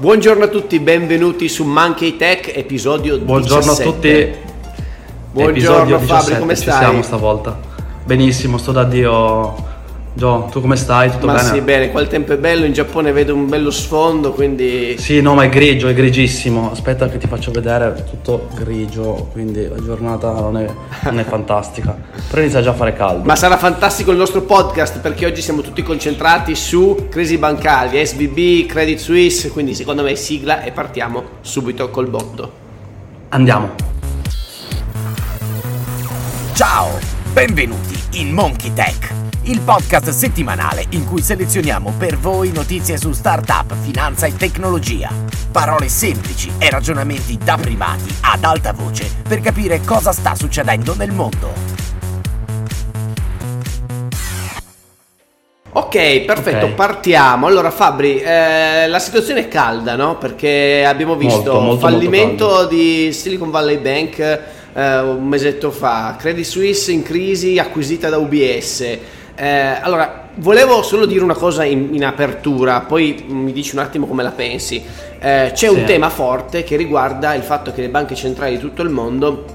Buongiorno a tutti, benvenuti su Monkey Tech, episodio Buongiorno 17. a tutti. Buongiorno Fabri, 17, come ci stai? siamo stavolta. Benissimo, sto da Dio. Gio, tu come stai? Tutto Ma bene? sì, bene, qua il tempo è bello, in Giappone vedo un bello sfondo, quindi... Sì, no, ma è grigio, è grigissimo. Aspetta che ti faccio vedere, è tutto grigio, quindi la giornata non è, non è fantastica. Però inizia già a fare caldo. Ma sarà fantastico il nostro podcast perché oggi siamo tutti concentrati su crisi bancarie, SBB, Credit Suisse, quindi secondo me sigla e partiamo subito col botto. Andiamo. Ciao, benvenuti in Monkey Tech, il podcast settimanale in cui selezioniamo per voi notizie su startup, finanza e tecnologia. Parole semplici e ragionamenti da privati ad alta voce per capire cosa sta succedendo nel mondo. Ok, perfetto, Ok. partiamo. Allora Fabri, eh, la situazione è calda, no? Perché abbiamo visto molto, fallimento molto di Silicon Valley Bank eh, un mesetto fa, Credit Suisse in crisi acquisita da UBS. Eh, allora, volevo solo dire una cosa in, in apertura, poi mi dici un attimo come la pensi. Eh, c'è un Sì. tema forte che riguarda il fatto che le banche centrali di tutto il mondo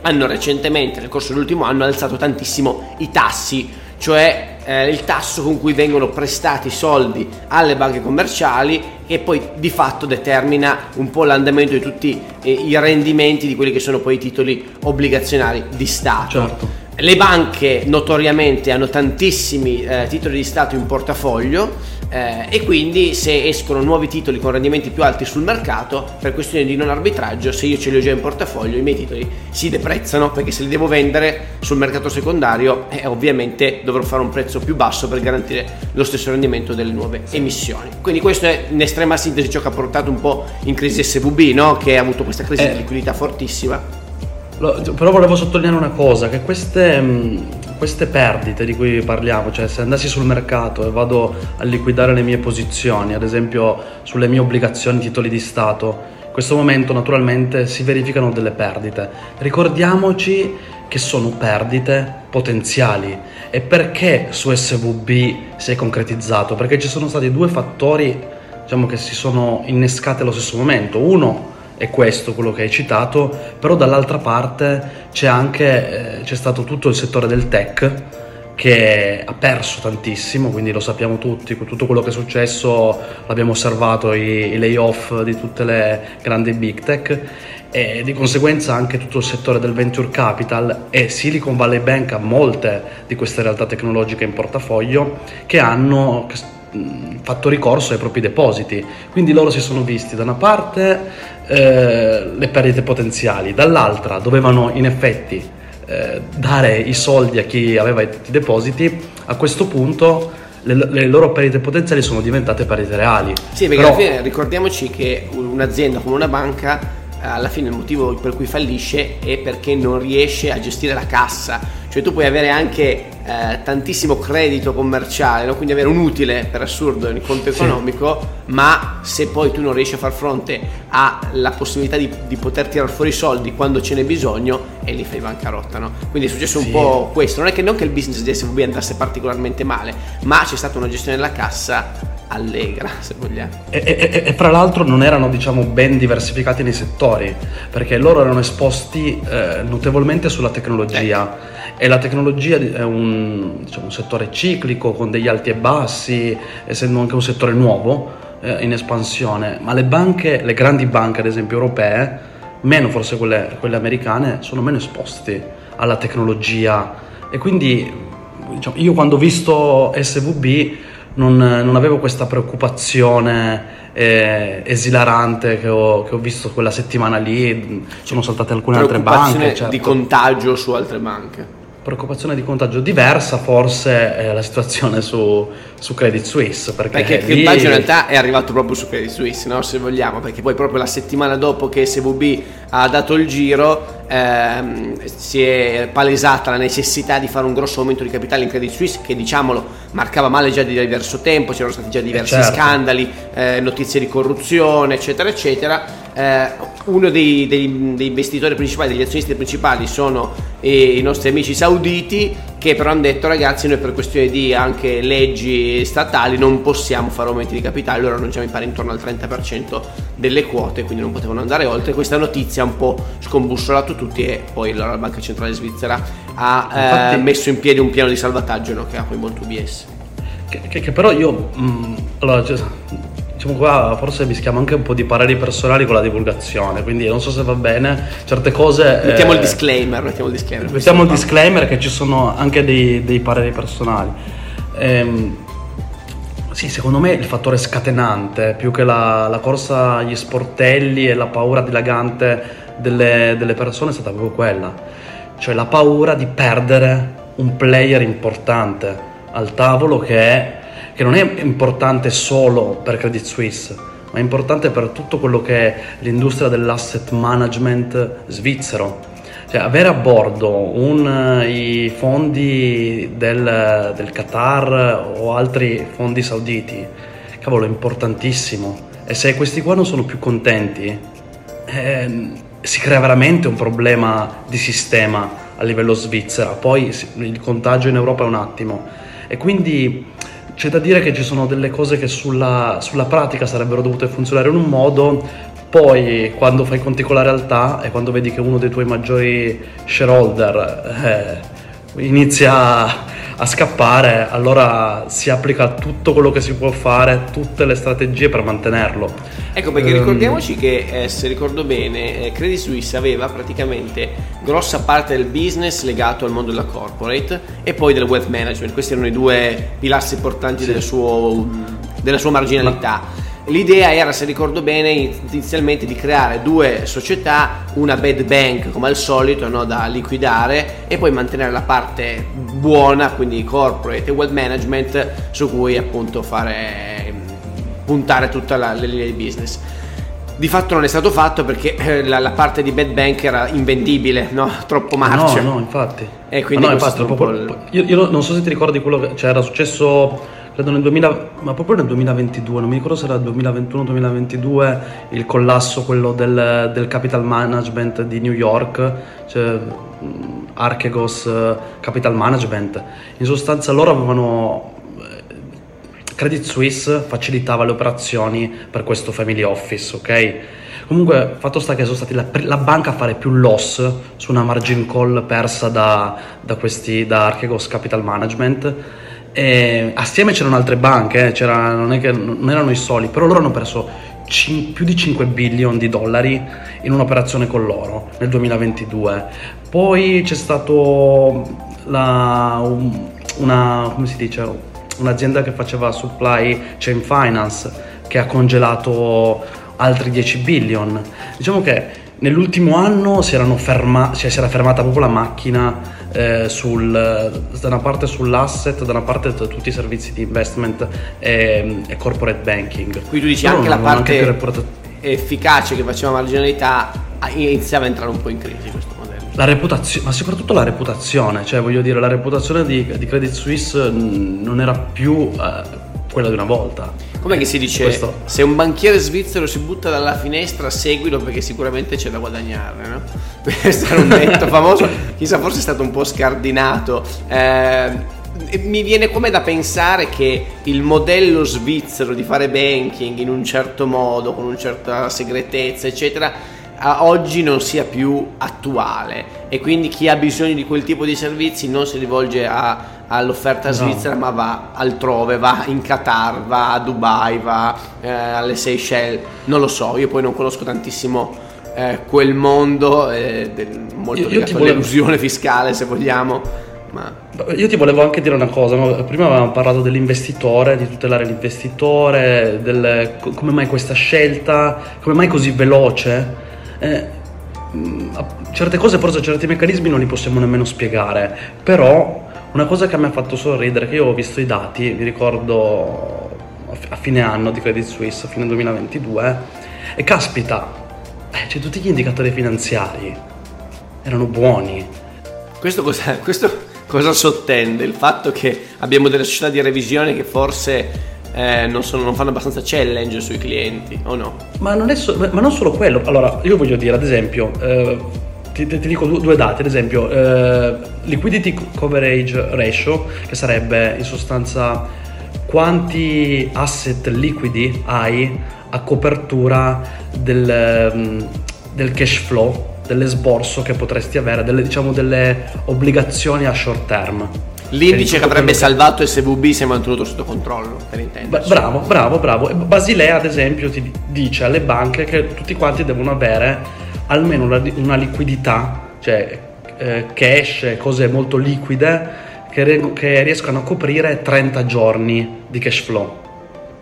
hanno recentemente, nel corso dell'ultimo anno, alzato tantissimo i tassi, cioè eh, il tasso con cui vengono prestati soldi alle banche commerciali e poi di fatto determina un po' l'andamento di tutti eh, i rendimenti di quelli che sono poi i titoli obbligazionari di Stato. Certo. Le banche notoriamente hanno tantissimi eh, titoli di Stato in portafoglio eh, e quindi se escono nuovi titoli con rendimenti più alti sul mercato, per questione di non arbitraggio, se io ce li ho già in portafoglio, i miei titoli si deprezzano perché se li devo vendere sul mercato secondario, eh, ovviamente dovrò fare un prezzo più basso per garantire lo stesso rendimento delle nuove emissioni. Quindi questo è in estrema sintesi ciò che ha portato un po' in crisi SVB, no? che ha avuto questa crisi Eh. di liquidità fortissima. Però volevo sottolineare una cosa, che queste, mh, queste perdite di cui parliamo, cioè se andassi sul mercato e vado a liquidare le mie posizioni, ad esempio sulle mie obbligazioni, titoli di Stato, in questo momento naturalmente si verificano delle perdite. Ricordiamoci che sono perdite potenziali e perché su SVB si è concretizzato? Perché ci sono stati due fattori diciamo, che si sono innescati allo stesso momento. Uno è questo quello che hai citato, però dall'altra parte c'è anche eh, c'è stato tutto il settore del tech che ha perso tantissimo, quindi lo sappiamo tutti, tutto quello che è successo l'abbiamo osservato, i, i layoff di tutte le grandi big tech e di conseguenza anche tutto il settore del venture capital e Silicon Valley Bank ha molte di queste realtà tecnologiche in portafoglio che hanno fatto ricorso ai propri depositi. Quindi loro si sono visti da una parte eh, le perdite potenziali, dall'altra dovevano in effetti eh, dare i soldi a chi aveva i depositi. A questo punto le, le loro perdite potenziali sono diventate perdite reali. Sì, perché Però- alla fine ricordiamoci che un'azienda come una banca alla fine il motivo per cui fallisce è perché non riesce a gestire la cassa, cioè tu puoi avere anche eh, tantissimo credito commerciale, no? quindi avere un utile per assurdo in conto Sì. economico, ma se poi tu non riesci a far fronte alla possibilità di, di poter tirare fuori i soldi quando ce n'è bisogno e lì fai bancarotta. No? Quindi è successo un Sì. po' questo, non è che, non che il business di SVB andasse particolarmente male, ma c'è stata una gestione della cassa allegra, se vogliamo. E, e- e fra l'altro non erano diciamo ben diversificati nei settori perché loro erano esposti eh, notevolmente sulla tecnologia e la tecnologia è un, diciamo, un settore ciclico con degli alti e bassi essendo anche un settore nuovo eh, in espansione ma le banche le grandi banche ad esempio europee meno forse quelle, quelle americane sono meno esposti alla tecnologia e quindi diciamo, io quando ho visto SVB non, non avevo questa preoccupazione eh, esilarante che ho, che ho visto quella settimana lì, sono saltate alcune altre banche. certo. di contagio su altre banche. Preoccupazione di contagio diversa forse è la situazione su, su Credit Suisse perché, Perché il lì- contagio in realtà è arrivato proprio su Credit Suisse, no? se vogliamo, perché poi proprio la settimana dopo che SVB ha dato il giro ehm, si è palesata la necessità di fare un grosso aumento di capitale in Credit Suisse che diciamolo marcava male già di diverso tempo, c'erano stati già diversi certo. scandali, eh, notizie di corruzione eccetera eccetera. Eh, uno dei, dei- dei investitori principali, degli azionisti principali sono eh, i nostri amici sauditi che però hanno detto ragazzi noi per questione di anche leggi statali non possiamo fare aumenti di capitale, loro non mi pare intorno al 30% delle quote, quindi non potevano andare oltre. Questa notizia ha un po' scombussolato tutti e poi la Banca Centrale Svizzera ha Infatti, eh, messo in piedi un piano di salvataggio no, che ha coinvolto UBS. Che, che, che però io... Mh, mm, allora, cioè, diciamo qua forse mischiamo anche un po' di pareri personali con la divulgazione, quindi non so se va bene, certe cose... Mettiamo eh, il disclaimer, mettiamo il disclaimer. Mettiamo il disclaimer che ci sono anche dei, dei pareri personali. Ehm, sì, secondo me il fattore scatenante, più che la, la, corsa agli sportelli e la paura dilagante delle, delle persone, è stata proprio quella. Cioè la paura di perdere un player importante al tavolo che è che non è importante solo per Credit Suisse, ma è importante per tutto quello che è l'industria dell'asset management svizzero. Cioè, avere a bordo un, i fondi del, del Qatar o altri fondi sauditi, cavolo, è importantissimo. E se questi qua non sono più contenti, eh, si crea veramente un problema di sistema a livello svizzera. Poi il contagio in Europa è un attimo. E quindi c'è da dire che ci sono delle cose che sulla, sulla pratica sarebbero dovute funzionare in un modo, poi quando fai conti con la realtà e quando vedi che uno dei tuoi maggiori shareholder eh, inizia a scappare, allora si applica tutto quello che si può fare, tutte le strategie per mantenerlo. Ecco perché um, ricordiamoci che eh, se ricordo bene, eh, Credit Suisse aveva praticamente grossa parte del business legato al mondo della corporate e poi del wealth management. Questi erano i due pilastri importanti sì. del suo, della sua marginalità. Ma L'idea era, se ricordo bene, inizialmente di creare due società, una bad bank come al solito no, da liquidare e poi mantenere la parte buona, quindi corporate e wealth management su cui appunto fare puntare tutta la, le linee di business. Di fatto non è stato fatto perché eh, la, la parte di bad bank era invendibile, no? troppo marcia. No, no, infatti. E quindi no, infatti, proprio, il... io, io, non so se ti ricordi quello che cioè, era successo credo nel 2000, ma proprio nel 2022, non mi ricordo se era 2021-2022, il collasso quello del, del, capital management di New York, cioè Archegos Capital Management. In sostanza loro avevano eh, Credit Suisse facilitava le operazioni per questo family office, ok? Comunque, fatto sta che sono stati la, la, banca a fare più loss su una margin call persa da, da, questi, da Archegos Capital Management e assieme c'erano altre banche, eh, non, è che, non erano i soli, però loro hanno perso cin- più di 5 billion di dollari in un'operazione con loro nel 2022. Poi c'è stato la, un, una, come si dice, un'azienda che faceva supply chain finance che ha congelato altri 10 billion. Diciamo che nell'ultimo anno si, ferma, cioè si era fermata proprio la macchina eh, sul, da una parte sull'asset, da una parte da tutti i servizi di investment e, e corporate banking. Qui tu dici Però anche la parte anche efficace che faceva marginalità iniziava a entrare un po' in crisi questo modello. La reputazione, ma soprattutto la reputazione, cioè voglio dire, la reputazione di, di Credit Suisse non era più eh, quella di una volta. Com'è che si dice? Questo. Se un banchiere svizzero si butta dalla finestra, seguilo perché sicuramente c'è da guadagnare, no? Questo era un detto famoso, chissà, forse è stato un po' scardinato. Eh, mi viene come da pensare che il modello svizzero di fare banking in un certo modo, con una certa segretezza, eccetera, a oggi non sia più attuale e quindi chi ha bisogno di quel tipo di servizi non si rivolge a all'offerta no. svizzera ma va altrove, va in Qatar, va a Dubai, va eh, alle Seychelles, non lo so, io poi non conosco tantissimo eh, quel mondo, eh, del, molto io, legato io all'elusione fiscale se vogliamo. Ma... Io ti volevo anche dire una cosa, no? prima avevamo parlato dell'investitore, di tutelare l'investitore, del, come mai questa scelta, come mai così veloce. Eh, mm, certe cose, forse certi meccanismi non li possiamo nemmeno spiegare, però una cosa che mi ha fatto sorridere, che io ho visto i dati, vi ricordo a fine anno di Credit Suisse, a fine 2022, e caspita, eh, cioè tutti gli indicatori finanziari erano buoni. Questo cosa, questo cosa sottende? Il fatto che abbiamo delle società di revisione che forse eh, non, sono, non, fanno abbastanza challenge sui clienti, o no? Ma non, so, ma non, solo quello. Allora, io voglio dire, ad esempio, eh, ti, ti, dico due dati, ad esempio eh, liquidity coverage ratio, che sarebbe in sostanza quanti asset liquidi hai a copertura del, mm, del cash flow, dell'esborso che potresti avere, delle, diciamo, delle obbligazioni a short term. L'indice che avrebbe salvato SVB si è mantenuto sotto controllo, per intenderci. Bravo, bravo, bravo. Basilea, ad esempio, ti dice alle banche che tutti quanti devono avere almeno una, una liquidità, cioè eh, cash, cose molto liquide che, che, riescano a coprire 30 giorni di cash flow.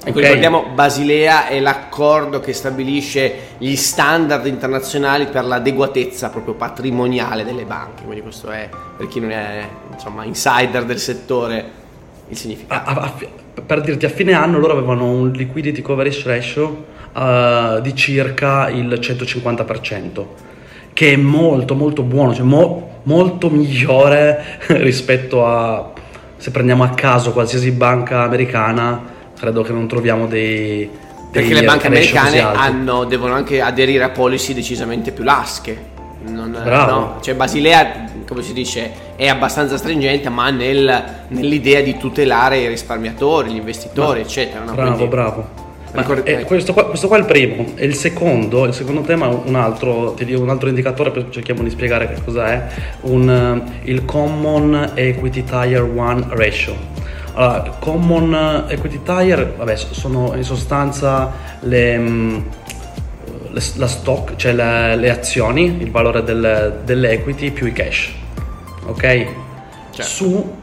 Ecco, okay. ricordiamo Basilea è l'accordo che stabilisce gli standard internazionali per l'adeguatezza proprio patrimoniale delle banche, quindi questo è per chi non è insomma, insider del settore il significato. A, a, per dirti, a fine anno loro avevano un liquidity coverage ratio uh, di circa il 150%, che è molto molto buono, cioè mo, molto migliore rispetto a se prendiamo a caso qualsiasi banca americana, credo che non troviamo dei... Perché le banche americane hanno, devono anche aderire a policy decisamente più lasche. Non, no? Cioè Basilea, come si dice, è abbastanza stringente, ma nel, nell'idea di tutelare i risparmiatori, gli investitori, ma, eccetera. No? Bravo, Quindi, bravo. Eh, questo, qua, questo, qua, è il primo. E il secondo, il secondo tema è un altro, un altro indicatore, cerchiamo di spiegare che cosa è, un, eh, il Common Equity Tire 1 Ratio. Allora, Common Equity Tire, vabbè, sono in sostanza le, mm, la stock, cioè le, le, azioni, il valore del, dell'equity più i cash. Ok? Certo. Su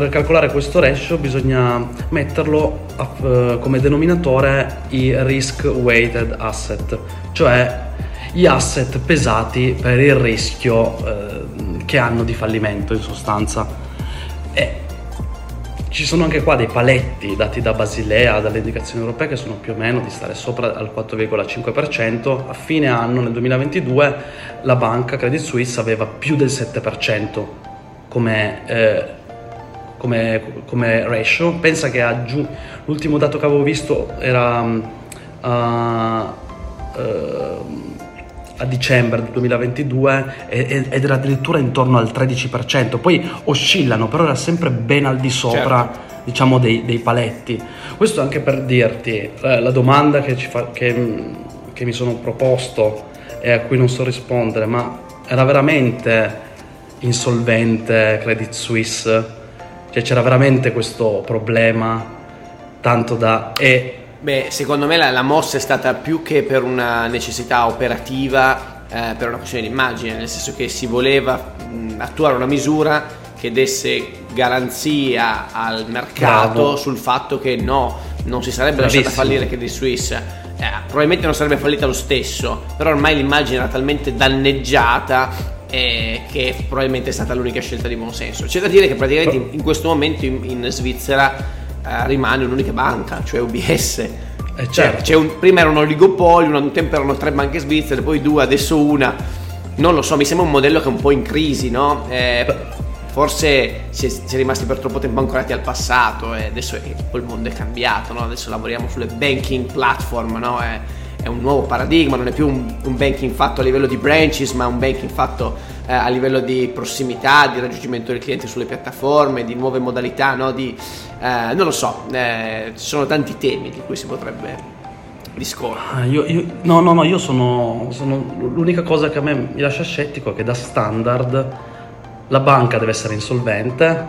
per calcolare questo ratio bisogna metterlo a, uh, come denominatore i risk weighted asset, cioè gli asset pesati per il rischio uh, che hanno di fallimento in sostanza. E ci sono anche qua dei paletti dati da Basilea, dalle indicazioni europee che sono più o meno di stare sopra al 4,5%. A fine anno, nel 2022, la banca Credit Suisse aveva più del 7% come eh, come, come ratio. Pensa che a giu- l'ultimo dato che avevo visto era uh, uh, a dicembre del 2022 ed era addirittura intorno al 13%. Poi oscillano, però era sempre ben al di sopra. Certo. Diciamo dei, dei, paletti. Questo anche per dirti eh, la domanda che, fa, che, che mi sono proposto e a cui non so rispondere, ma era veramente insolvente Credit Suisse cioè c'era veramente questo problema tanto da... E... Beh, secondo me la, la mossa è stata più che per una necessità operativa, eh, per una questione di immagine, nel senso che si voleva mh, attuare una misura che desse garanzia al mercato Bravo. sul fatto che no, non si sarebbe Bravissimo. lasciata fallire Credit Suisse. Eh, probabilmente non sarebbe fallita lo stesso, però ormai l'immagine era talmente danneggiata eh, che probabilmente è stata l'unica scelta di buon senso. C'è da dire che praticamente in, in questo momento in, in Svizzera eh, rimane un'unica banca, cioè UBS. Eh certo. cioè, un, prima era un oligopolio, un tempo erano tre banche svizzere, poi due, adesso una. Non lo so, mi sembra un modello che è un po' in crisi, no? Eh, forse si è, si è, rimasti per troppo tempo ancorati al passato e adesso poi il mondo è cambiato, no? Adesso lavoriamo sulle banking platform, no? Eh, è un nuovo paradigma, non è più un, un, banking fatto a livello di branches, ma un banking fatto eh, a livello di prossimità, di raggiungimento del cliente sulle piattaforme, di nuove modalità, no? di, eh, non lo so, eh, ci sono tanti temi di cui si potrebbe discorrere. Ah, io, io, no, no, no, io sono, sono, l'unica cosa che a me mi lascia scettico è che da standard la banca deve essere insolvente,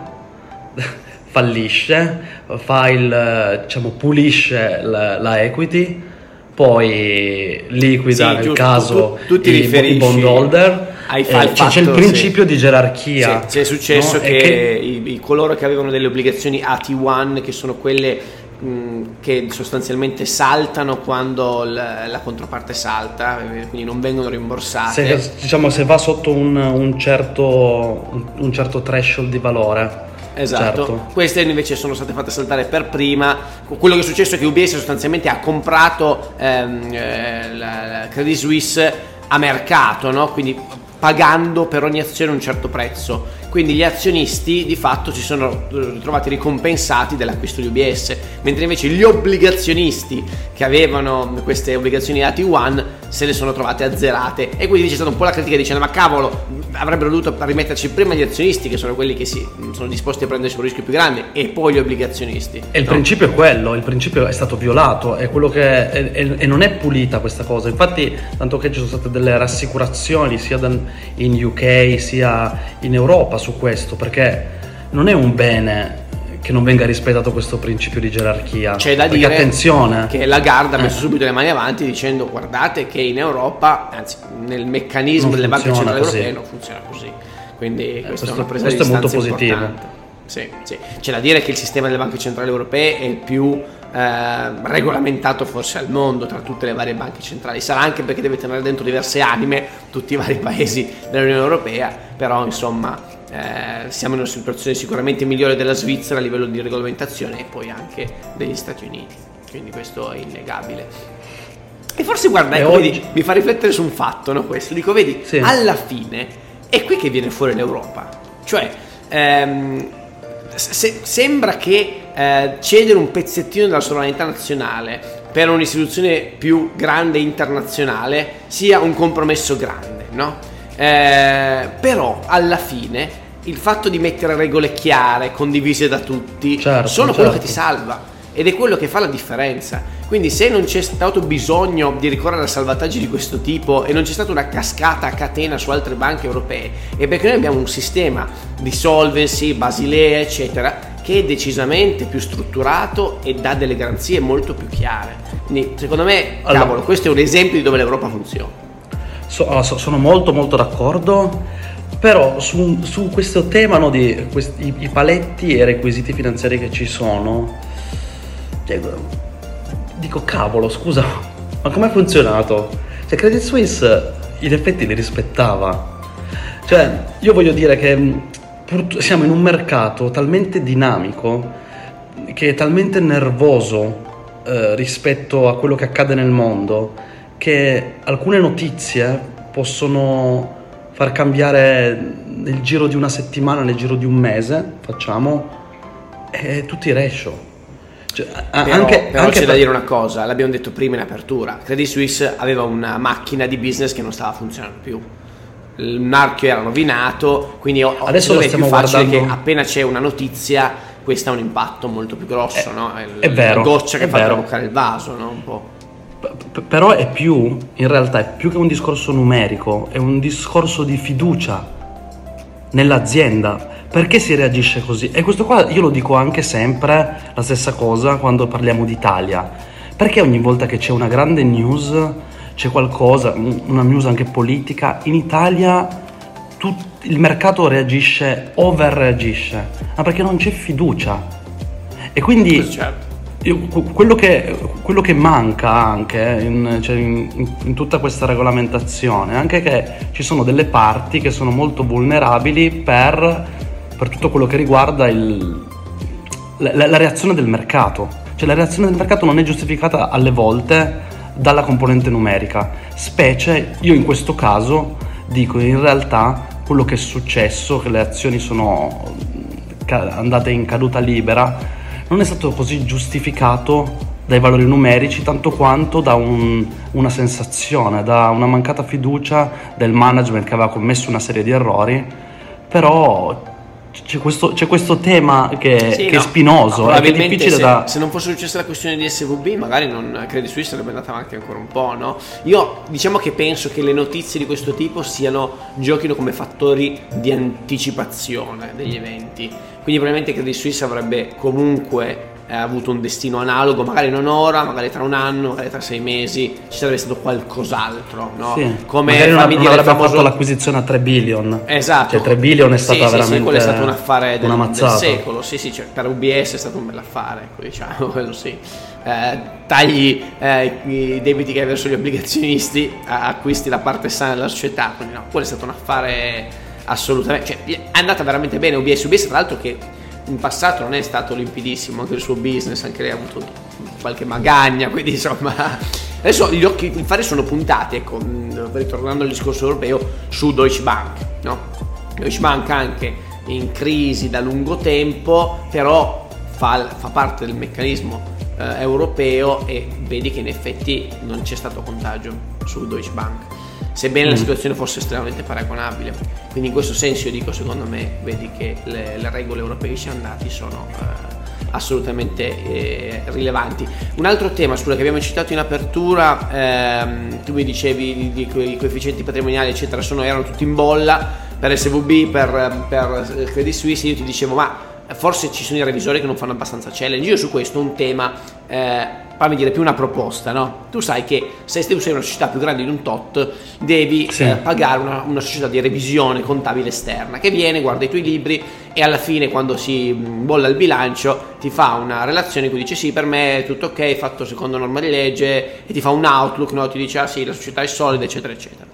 fallisce, fa il, diciamo, pulisce la, la equity poi liquida sì, nel giusto, caso tu, tu i, i bondholder hai eh, fatto, c'è, il principio sì. di gerarchia sì, c'è successo no? che, che... I, I, coloro che avevano delle obbligazioni AT1 che sono quelle mh, che sostanzialmente saltano quando la, la, controparte salta eh, quindi non vengono rimborsate se, diciamo se va sotto un, un, certo, un, un certo threshold di valore Esatto, certo. queste invece sono state fatte saltare per prima. Quello che è successo è che UBS sostanzialmente ha comprato ehm, eh, la Credit Suisse a mercato, no? quindi pagando per ogni azione un certo prezzo. Quindi gli azionisti di fatto si sono ritrovati ricompensati dell'acquisto di UBS, mentre invece gli obbligazionisti che avevano queste obbligazioni AT1 se le sono trovate azzerate e quindi c'è stata un po' la critica dicendo ma cavolo avrebbero dovuto rimetterci prima gli azionisti che sono quelli che si, sono disposti a prendersi un rischio più grande e poi gli obbligazionisti. E il no? principio è quello, il principio è stato violato, è quello che è, è, e non è pulita questa cosa. Infatti, tanto che ci sono state delle rassicurazioni sia in UK sia in Europa su questo, perché non è un bene che non venga rispettato questo principio di gerarchia. C'è da dire attenzione. che la Garda ha messo eh. subito le mani avanti dicendo guardate che in Europa, anzi nel meccanismo non delle banche centrali così. europee non funziona così. Quindi eh, questo, è una presa questo di è molto positivo. Importante. Sì, sì. C'è da dire che il sistema delle banche centrali europee è il più eh, regolamentato forse al mondo tra tutte le varie banche centrali. Sarà anche perché deve tenere dentro diverse anime tutti i vari paesi dell'Unione Europea, però insomma eh, siamo in una situazione sicuramente migliore della Svizzera a livello di regolamentazione e poi anche degli Stati Uniti. Quindi questo è innegabile. E forse guarda, ecco, vedi, mi fa riflettere su un fatto, no? Questo. Dico, vedi, sì. alla fine è qui che viene fuori l'Europa. Cioè, ehm, se, sembra che eh, cedere un pezzettino della sovranità nazionale per un'istituzione più grande internazionale sia un compromesso grande, no? Eh, però alla fine il fatto di mettere regole chiare, condivise da tutti, certo, sono certo. quello che ti salva ed è quello che fa la differenza. Quindi se non c'è stato bisogno di ricorrere a salvataggi di questo tipo e non c'è stata una cascata a catena su altre banche europee, è perché noi abbiamo un sistema di solvency, Basilea, eccetera, che è decisamente più strutturato e dà delle garanzie molto più chiare. Quindi secondo me, allora, cavolo, questo è un esempio di dove l'Europa funziona. So, sono molto molto d'accordo. Però su, su questo tema no, di questi, i paletti e i requisiti finanziari che ci sono, cioè, dico cavolo, scusa, ma come ha funzionato? Cioè, Credit Suisse in effetti li rispettava. Cioè, io voglio dire che mm, siamo in un mercato talmente dinamico che è talmente nervoso eh, rispetto a quello che accade nel mondo che alcune notizie possono far cambiare nel giro di una settimana, nel giro di un mese, facciamo, e tutti rescio. Cioè, però, anche, però anche c'è per... da dire una cosa, l'abbiamo detto prima in apertura, Credit Suisse aveva una macchina di business che non stava funzionando più. Il marchio era rovinato, quindi adesso è più facile guardando... che appena c'è una notizia questo ha un impatto molto più grosso, è, no? È, è vero, la goccia che fa vero. traboccare il vaso, no? Un po'. P- però è più, in realtà è più che un discorso numerico, è un discorso di fiducia nell'azienda perché si reagisce così? E questo qua io lo dico anche sempre la stessa cosa quando parliamo d'Italia. Perché ogni volta che c'è una grande news, c'è qualcosa, una news anche politica, in Italia tut, il mercato reagisce, overreagisce, ma perché non c'è fiducia. E quindi certo. Quello, che, quello, che, manca anche in, cioè in, in tutta questa regolamentazione è anche che ci sono delle parti che sono molto vulnerabili per per tutto quello che riguarda il, la, la reazione del mercato. Cioè la reazione del mercato non è giustificata alle volte dalla componente numerica, specie io in questo caso dico in realtà quello che è successo, che le azioni sono andate in caduta libera, non è stato così giustificato dai valori numerici tanto quanto da un, una sensazione, da una mancata fiducia del management che aveva commesso una serie di errori, però c'è questo, c'è questo, tema che, sì, che no, è spinoso, è, difficile se, da... Se non fosse successa la questione di SVB, magari non, Credit Suisse sarebbe andata avanti ancora un po', no? Io diciamo che penso che le notizie di questo tipo siano, giochino come fattori di anticipazione degli eventi. Quindi probabilmente Credit Suisse avrebbe comunque ha avuto un destino analogo, magari non ora, magari tra un anno, magari tra sei mesi, ci sarebbe stato qualcos'altro, no? Sì. Come magari non, non avrebbe famoso... fatto l'acquisizione a 3 billion. Esatto. Cioè 3 billion è stata sì, veramente sì, quello è stato un affare del, del secolo, sì sì, cioè, per UBS è stato un bel affare, ecco, diciamo, quello sì. Eh, tagli eh, i debiti che hai verso gli obbligazionisti, acquisti la parte sana della società, quindi no, quello è stato un affare assolutamente, cioè è andata veramente bene UBS, UBS tra l'altro che in passato non è stato limpidissimo anche il suo business, anche lei ha avuto qualche magagna, quindi insomma. Adesso gli occhi i fari sono puntati, ecco, ritornando al discorso europeo, su Deutsche Bank, no? Deutsche Bank anche in crisi da lungo tempo, però fa, fa parte del meccanismo eh, europeo e vedi che in effetti non c'è stato contagio su Deutsche Bank sebbene mm. la situazione fosse estremamente paragonabile quindi in questo senso io dico secondo me vedi che le, le regole europee che siamo andati sono eh, assolutamente eh, rilevanti. Un altro tema scusa, che abbiamo citato in apertura, ehm, tu mi dicevi di, di, i coefficienti patrimoniali eccetera sono, erano tutti in bolla per SVB, per, per Credit Suisse, io ti dicevo ma forse ci sono i revisori che non fanno abbastanza challenge. Io su questo un tema, eh, fammi dire più una proposta, no? Tu sai che se tu sei una società più grande di un tot, devi sì. eh, pagare una, una, società di revisione contabile esterna che viene, guarda i tuoi libri e alla fine quando si bolla il bilancio ti fa una relazione in cui dice sì per me è tutto ok, fatto secondo norma di legge e ti fa un outlook, no? ti dice ah sì la società è solida eccetera eccetera.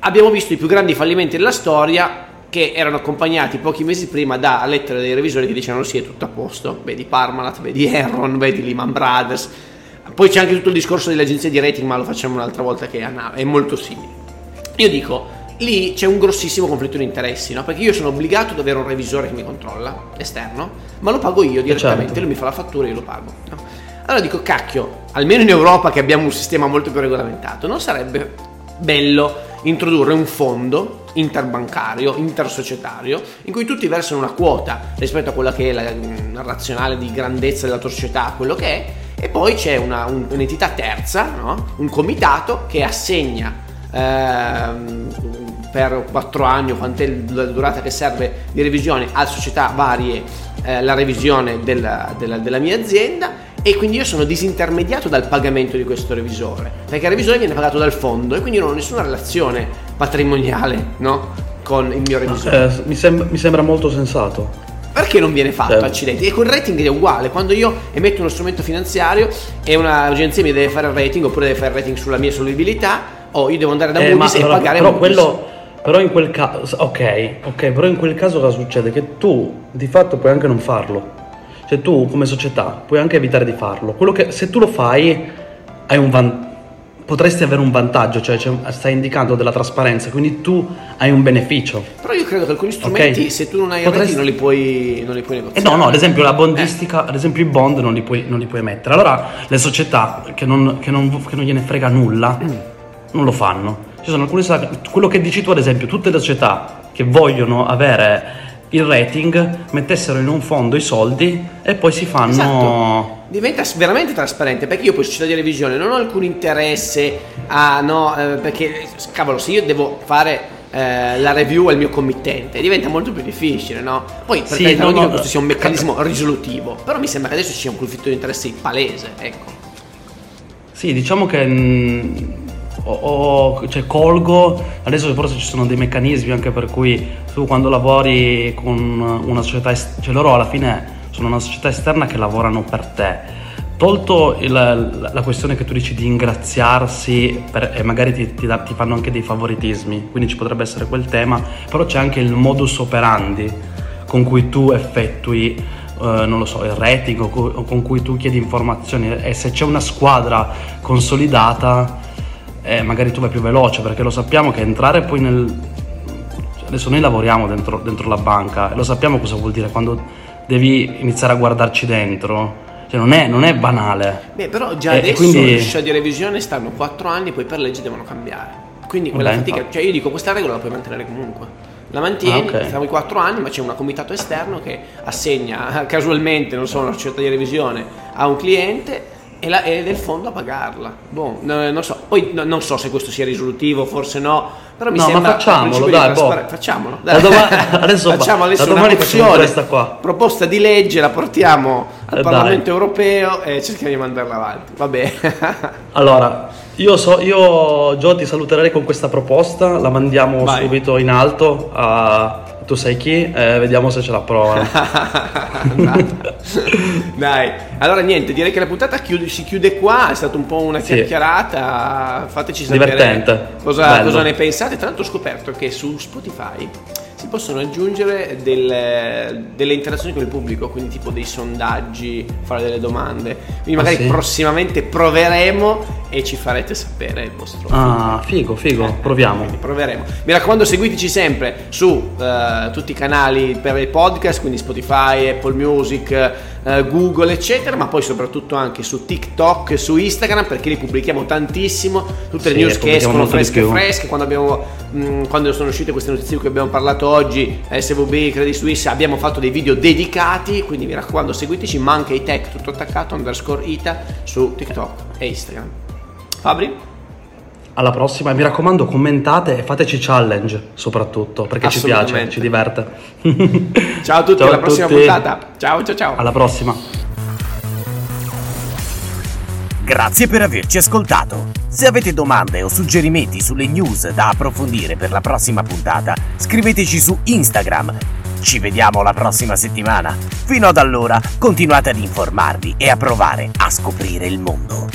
Abbiamo visto i più grandi fallimenti della storia che erano accompagnati pochi mesi prima da lettere dei revisori che dicevano sì è tutto a posto, vedi Parmalat, vedi Enron, vedi Lehman Brothers, poi c'è anche tutto il discorso delle agenzie di rating ma lo facciamo un'altra volta che è molto simile. Io dico, lì c'è un grossissimo conflitto di interessi, no? perché io sono obbligato ad avere un revisore che mi controlla, esterno, ma lo pago io direttamente, certo. lui mi fa la fattura e io lo pago. No? Allora dico, cacchio, almeno in Europa che abbiamo un sistema molto più regolamentato, non sarebbe bello introdurre un fondo interbancario, intersocietario, in cui tutti versano una quota rispetto a quella che è la, la razionale di grandezza della tua società, quello che è, e poi c'è una, un, un'entità terza, no? un comitato che assegna ehm, per 4 anni o quant'è la durata che serve di revisione a società varie eh, la revisione della, della, della mia azienda e quindi io sono disintermediato dal pagamento di questo revisore, perché il revisore viene pagato dal fondo e quindi io non ho nessuna relazione patrimoniale no? con il mio revisore. Eh, mi, sem- mi, sembra molto sensato. Perché non viene fatto, certo. accidenti? E con il rating è uguale, quando io emetto uno strumento finanziario e un'agenzia mi deve fare il rating oppure deve fare il rating sulla mia solvibilità, o io devo andare da eh, Moody's e allora, pagare però Moody's. Quello, però in quel caso, ok, ok, però in quel caso cosa succede? Che tu di fatto puoi anche non farlo. Cioè tu come società puoi anche evitare di farlo. Quello che se tu lo fai hai un van- potresti avere un vantaggio, cioè, cioè, stai indicando della trasparenza, quindi tu hai un beneficio. Però io credo che alcuni strumenti, okay. se tu non hai Potresti... non li puoi, non li puoi negoziare. Eh no, no, ad esempio la bondistica, eh. ad esempio i bond non li puoi, non li puoi mettere. Allora le società che non, che non, che non gliene frega nulla mm. non lo fanno. Ci sono alcune quello che dici tu, ad esempio, tutte le società che vogliono avere il rating, mettessero in un fondo i soldi e poi si fanno... Esatto. Diventa veramente trasparente perché io poi società di revisione non ho alcun interesse a no, eh, perché cavolo se io devo fare eh, la review al mio committente diventa molto più difficile, no? Poi per sì, carità non dico che questo sia un meccanismo risolutivo, però mi sembra che adesso ci sia un conflitto di interessi palese, ecco. Sì, diciamo che mh, mm, o, cioè, colgo, adesso forse ci sono dei meccanismi anche per cui tu quando lavori con una società, est- cioè loro alla fine sono una società esterna che lavorano per te. Tolto il, la questione che tu dici di ingraziarsi per, e magari ti, ti, ti, fanno anche dei favoritismi, quindi ci potrebbe essere quel tema, però c'è anche il modus operandi con cui tu effettui, eh, non lo so, il rating o, co- o con cui tu chiedi informazioni e se c'è una squadra consolidata eh, magari tu vai più veloce perché lo sappiamo che entrare poi nel... Adesso noi lavoriamo dentro, dentro la banca e lo sappiamo cosa vuol dire quando devi iniziare a guardarci dentro. Cioè non, è, non è banale. Beh, però già e, adesso quindi... le società di revisione stanno 4 anni, poi per legge devono cambiare. Quindi quella Beh, fatica, cioè io dico questa regola la puoi mantenere comunque. La mantieni, ah, okay. siamo i 4 anni, ma c'è un comitato esterno che assegna casualmente, non so, una società di revisione a un cliente e, la, e del fondo a pagarla. Boh, no, non so. Poi no, non so se questo sia risolutivo, forse no. Però mi no, sembra ma facciamolo, dai, boh. facciamolo. Dai. Doma- adesso facciamo adesso una mozione, proposta di legge, la portiamo al eh, Parlamento dai. europeo e cerchiamo di mandarla avanti. Vabbè. allora, io, so, io Gio ti saluterei con questa proposta, la mandiamo Vai. subito in alto a tu sai chi, eh, vediamo se ce la provano. Dai. allora niente, direi che la puntata chiude, si chiude qua, è stata un po' una chiacchierata, fateci sapere Divertente. Cosa, cosa ne pensate. Tra l'altro ho scoperto che su Spotify possono aggiungere delle, delle, interazioni con il pubblico, quindi tipo dei sondaggi, fare delle domande. Quindi magari ah, sì? prossimamente proveremo e ci farete sapere il vostro. Ah, figo, figo, eh, proviamo. proveremo. Mi raccomando, seguiteci sempre su uh, tutti i canali per i podcast, quindi Spotify, Apple Music eh, Google, eccetera, ma poi soprattutto anche su TikTok, su Instagram, perché li pubblichiamo tantissimo, tutte le Sì, news che escono fresche fresche, quando, abbiamo, mh, quando sono uscite queste notizie di cui abbiamo parlato oggi, SVB, Credit Suisse, abbiamo fatto dei video dedicati, quindi mi raccomando seguiteci, ma anche i tech tutto attaccato, underscore ita, su TikTok e Instagram. Fabri? Alla prossima e mi raccomando commentate e fateci challenge soprattutto perché ci piace, ci diverte. Ciao a tutti, Ciao a alla prossima tutti. puntata. Ciao ciao ciao. Alla prossima. Grazie per averci ascoltato. Se avete domande o suggerimenti sulle news da approfondire per la prossima puntata, scriveteci su Instagram. Ci vediamo la prossima settimana. Fino ad allora, continuate ad informarvi e a provare a scoprire il mondo.